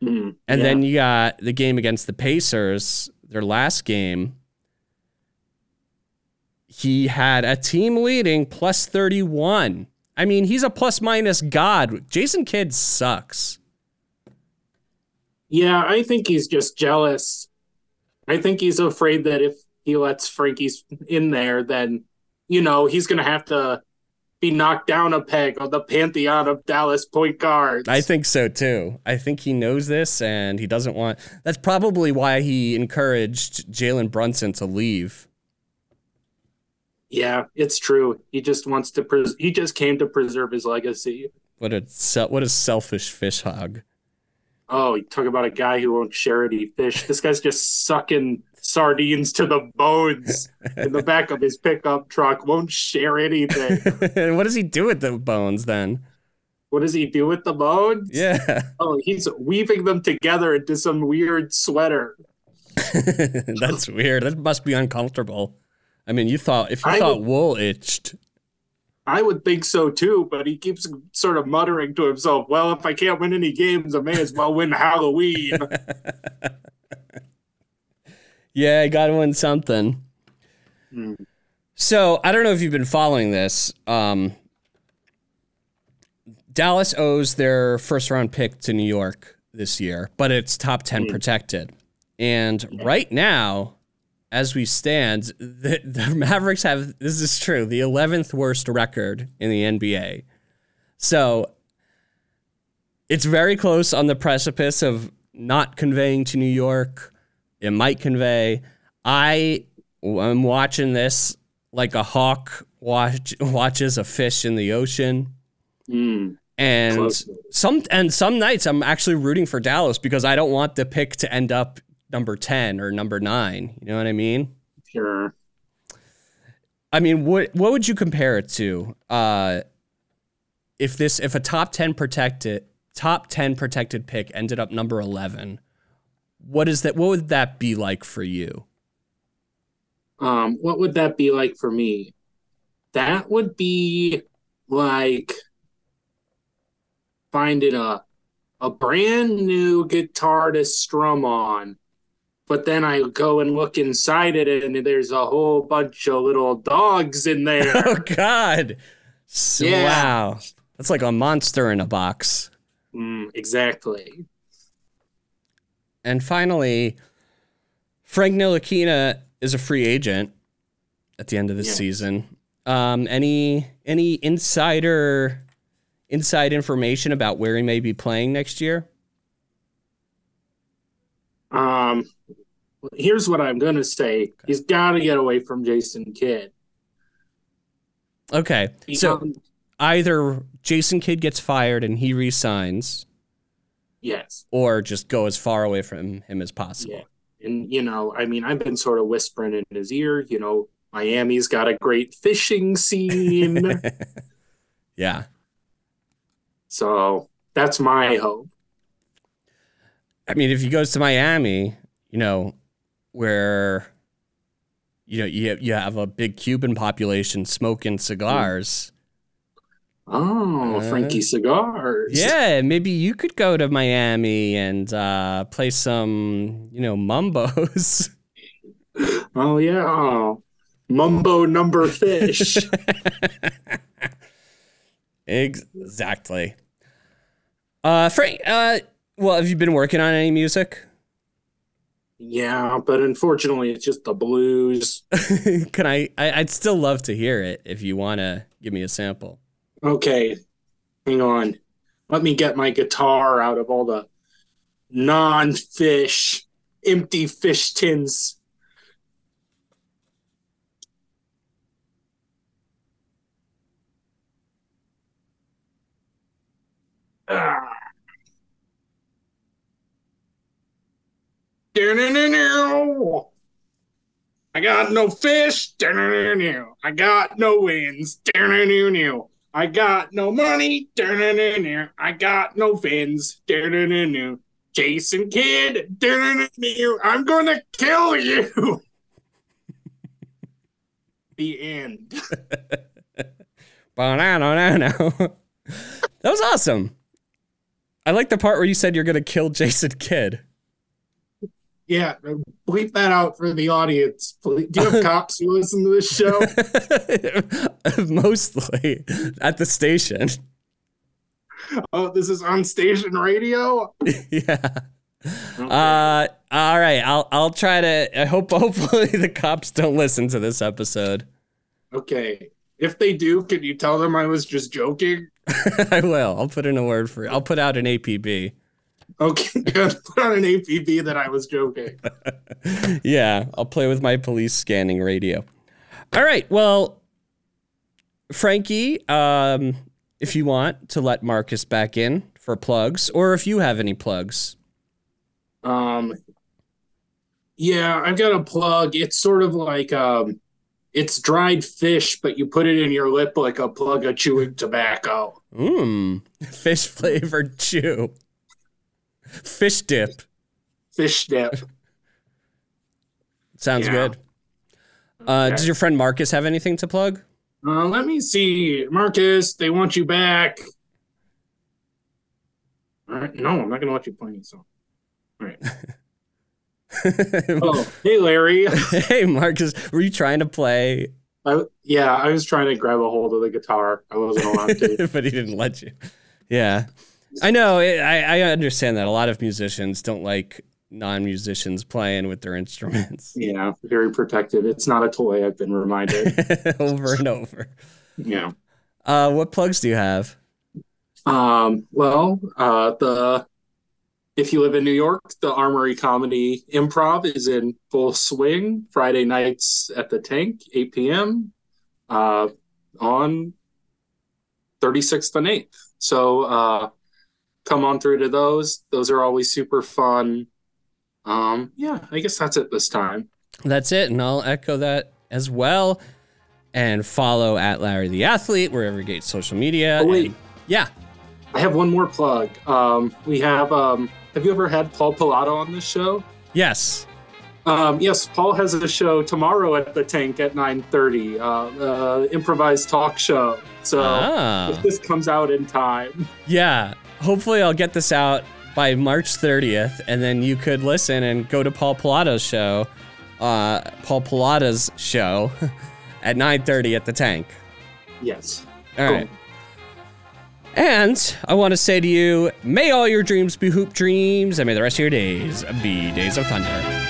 Speaker 2: Hmm.
Speaker 1: And
Speaker 2: Yeah.
Speaker 1: then you got the game against the Pacers, their last game. He had a team leading plus 31. I mean, he's a plus minus god. Jason Kidd sucks.
Speaker 2: Yeah, I think he's just jealous. I think he's afraid that if he lets Frankie's in there, then you know he's gonna have to be knocked down a peg on the pantheon of Dallas point guards.
Speaker 1: I think so too. I think he knows this and he doesn't want. That's probably why he encouraged Jalen Brunson to leave.
Speaker 2: yeah, it's true. He just wants to. Pres- he just came to preserve his legacy.
Speaker 1: What a what a selfish fish hog.
Speaker 2: Oh, you talk about a guy who won't share any fish. This guy's just sucking sardines to the bones in the back of his pickup truck. Won't share anything.
Speaker 1: And what does he do with the bones then?
Speaker 2: What does he do with the bones?
Speaker 1: Yeah.
Speaker 2: Oh, he's weaving them together into some weird sweater.
Speaker 1: That's weird. That must be uncomfortable. I mean, you thought if you
Speaker 2: I
Speaker 1: thought
Speaker 2: would-
Speaker 1: wool itched,
Speaker 2: I would think so too, but he keeps sort of muttering to himself, well, if I can't win any games, I may as well win Halloween.
Speaker 1: yeah, I got to win something.
Speaker 2: Hmm.
Speaker 1: So I don't know if you've been following this. Um, Dallas owes their first round pick to New York this year, but it's top 10
Speaker 2: Hmm.
Speaker 1: protected. And right now, as we stand, the, the Mavericks have this is true, the 11th worst record in the NBA. So it's very close on the precipice of not conveying to New York. It might convey. I am watching this like a hawk watch, watches a fish in the ocean.
Speaker 2: Hmm.
Speaker 1: And
Speaker 2: Close.
Speaker 1: some and some nights I'm actually rooting for Dallas because I don't want the pick to end up number 10 or number 9. You know what I mean?
Speaker 2: Sure.
Speaker 1: I mean, what what would you compare it to? Uh, if this if a top 10 protected top 10 protected pick ended up number 11, what is that what would that be like for you?
Speaker 2: Um, what would that be like for me? That would be like finding a a brand new guitar to strum on But then I go and look inside it, and there's a whole bunch of little dogs in there.
Speaker 1: Oh God!
Speaker 2: Yeah.
Speaker 1: Wow, that's like a monster in a box.
Speaker 2: Mm, exactly.
Speaker 1: And finally, Frank Ntilikina is a free agent at the end of the
Speaker 2: Yeah.
Speaker 1: season. Um, any any insider inside information about where he may be playing next year?
Speaker 2: Um, here's what I'm gonna say: he's got to get away from Jason Kidd.
Speaker 1: Okay, so either Jason Kidd gets fired and he resigns,
Speaker 2: yes,
Speaker 1: or just go as far away from him as possible.
Speaker 2: Yeah. and you know, I mean, I've been sort of whispering in his ear. You know, Miami's got a great fishing scene,
Speaker 1: yeah.
Speaker 2: so that's my hope.
Speaker 1: I mean, if he goes to Miami, you know, where you know you have, you have a big Cuban population smoking cigars.
Speaker 2: Oh,
Speaker 1: Uh,
Speaker 2: Frankie cigars.
Speaker 1: Yeah, maybe you could go to Miami and uh, play some, you know, mumbos.
Speaker 2: Oh yeah. Oh. Mumbo number fish.
Speaker 1: exactly. Uh, Frank. Uh, well, have you been working on any music?
Speaker 2: Yeah, but unfortunately, it's just the blues.
Speaker 1: Can I, I? I'd still love to hear it if you want to give me a sample.
Speaker 2: Okay, hang on. Let me get my guitar out of all the non-fish, empty fish tins. Ah. I got no fish. I got no wins. I got no money. I got no fins. Jason Kidd. I'm gonna kill you. the end.
Speaker 1: That was awesome. I like the part where you said you're gonna kill Jason Kidd.
Speaker 2: Yeah, bleep that out for the audience. please. Do you have cops who listen to this show?
Speaker 1: Mostly at the station.
Speaker 2: Oh, this is on station radio.
Speaker 1: yeah. Uh, all right. I'll I'll try to. I hope hopefully the cops don't listen to this episode.
Speaker 2: okay. If they do, can you tell them I was just joking?
Speaker 1: I will. I'll put in a word for. I'll put out an APB.
Speaker 2: Okay, good. Put on an APB that I was joking.
Speaker 1: yeah, I'll play with my police scanning radio. All right. Well, Frankie, um, if you want to let Marcus back in for plugs, or if you have any plugs.
Speaker 2: Um, yeah, I've got a plug. It's sort of like um, it's dried fish, but you put it in your lip like a plug of chewing tobacco.
Speaker 1: Mmm, fish flavored chew. Fish dip.
Speaker 2: Fish dip.
Speaker 1: Sounds
Speaker 2: Yeah.
Speaker 1: good. Uh,
Speaker 2: Okay.
Speaker 1: Does your friend Marcus have anything to plug?
Speaker 2: Uh, let me see, Marcus. They want you back. All right, no, I'm not gonna let you play any song. All right. Oh, hey, Larry.
Speaker 1: hey, Marcus, were you trying to play,
Speaker 2: I, yeah, I was trying to grab a hold of the guitar. I wasn't allowed to.
Speaker 1: but he didn't let you? Yeah, I know. I I understand that a lot of musicians don't like non-musicians playing with their instruments
Speaker 2: yeah, very protective. It's not a toy. I've been reminded.
Speaker 1: over and over.
Speaker 2: yeah.
Speaker 1: Uh, what plugs do you have?
Speaker 2: Um, well, uh, the if you live in New York, the Armory Comedy Improv is in full swing. Friday nights at the Tank, 8 p.m. Uh, on 36th and 8th. So uh, come on through to those. Those are always super fun. Um, yeah, I guess that's it this time.
Speaker 1: That's it, and I'll echo that as well. And follow at Larry the Athlete wherever you get social media.
Speaker 2: Oh, wait.
Speaker 1: And- yeah.
Speaker 2: I have one more plug. Um, we have. Um, have you ever had Paul Pilato on this show?
Speaker 1: Yes.
Speaker 2: Um, yes, Paul has a show tomorrow at the Tank at 9:30. Uh, uh, improvised talk show. So
Speaker 1: Ah.
Speaker 2: if this comes out in time,
Speaker 1: Yeah. Hopefully, I'll get this out by March 30th, and then you could listen and go to Paul Pilato's show, uh, Paul Pilata's show, at 9:30 at the Tank.
Speaker 2: Yes.
Speaker 1: All right. And I want to say to you, may all your dreams be hoop dreams, and may the rest of your days be days of thunder.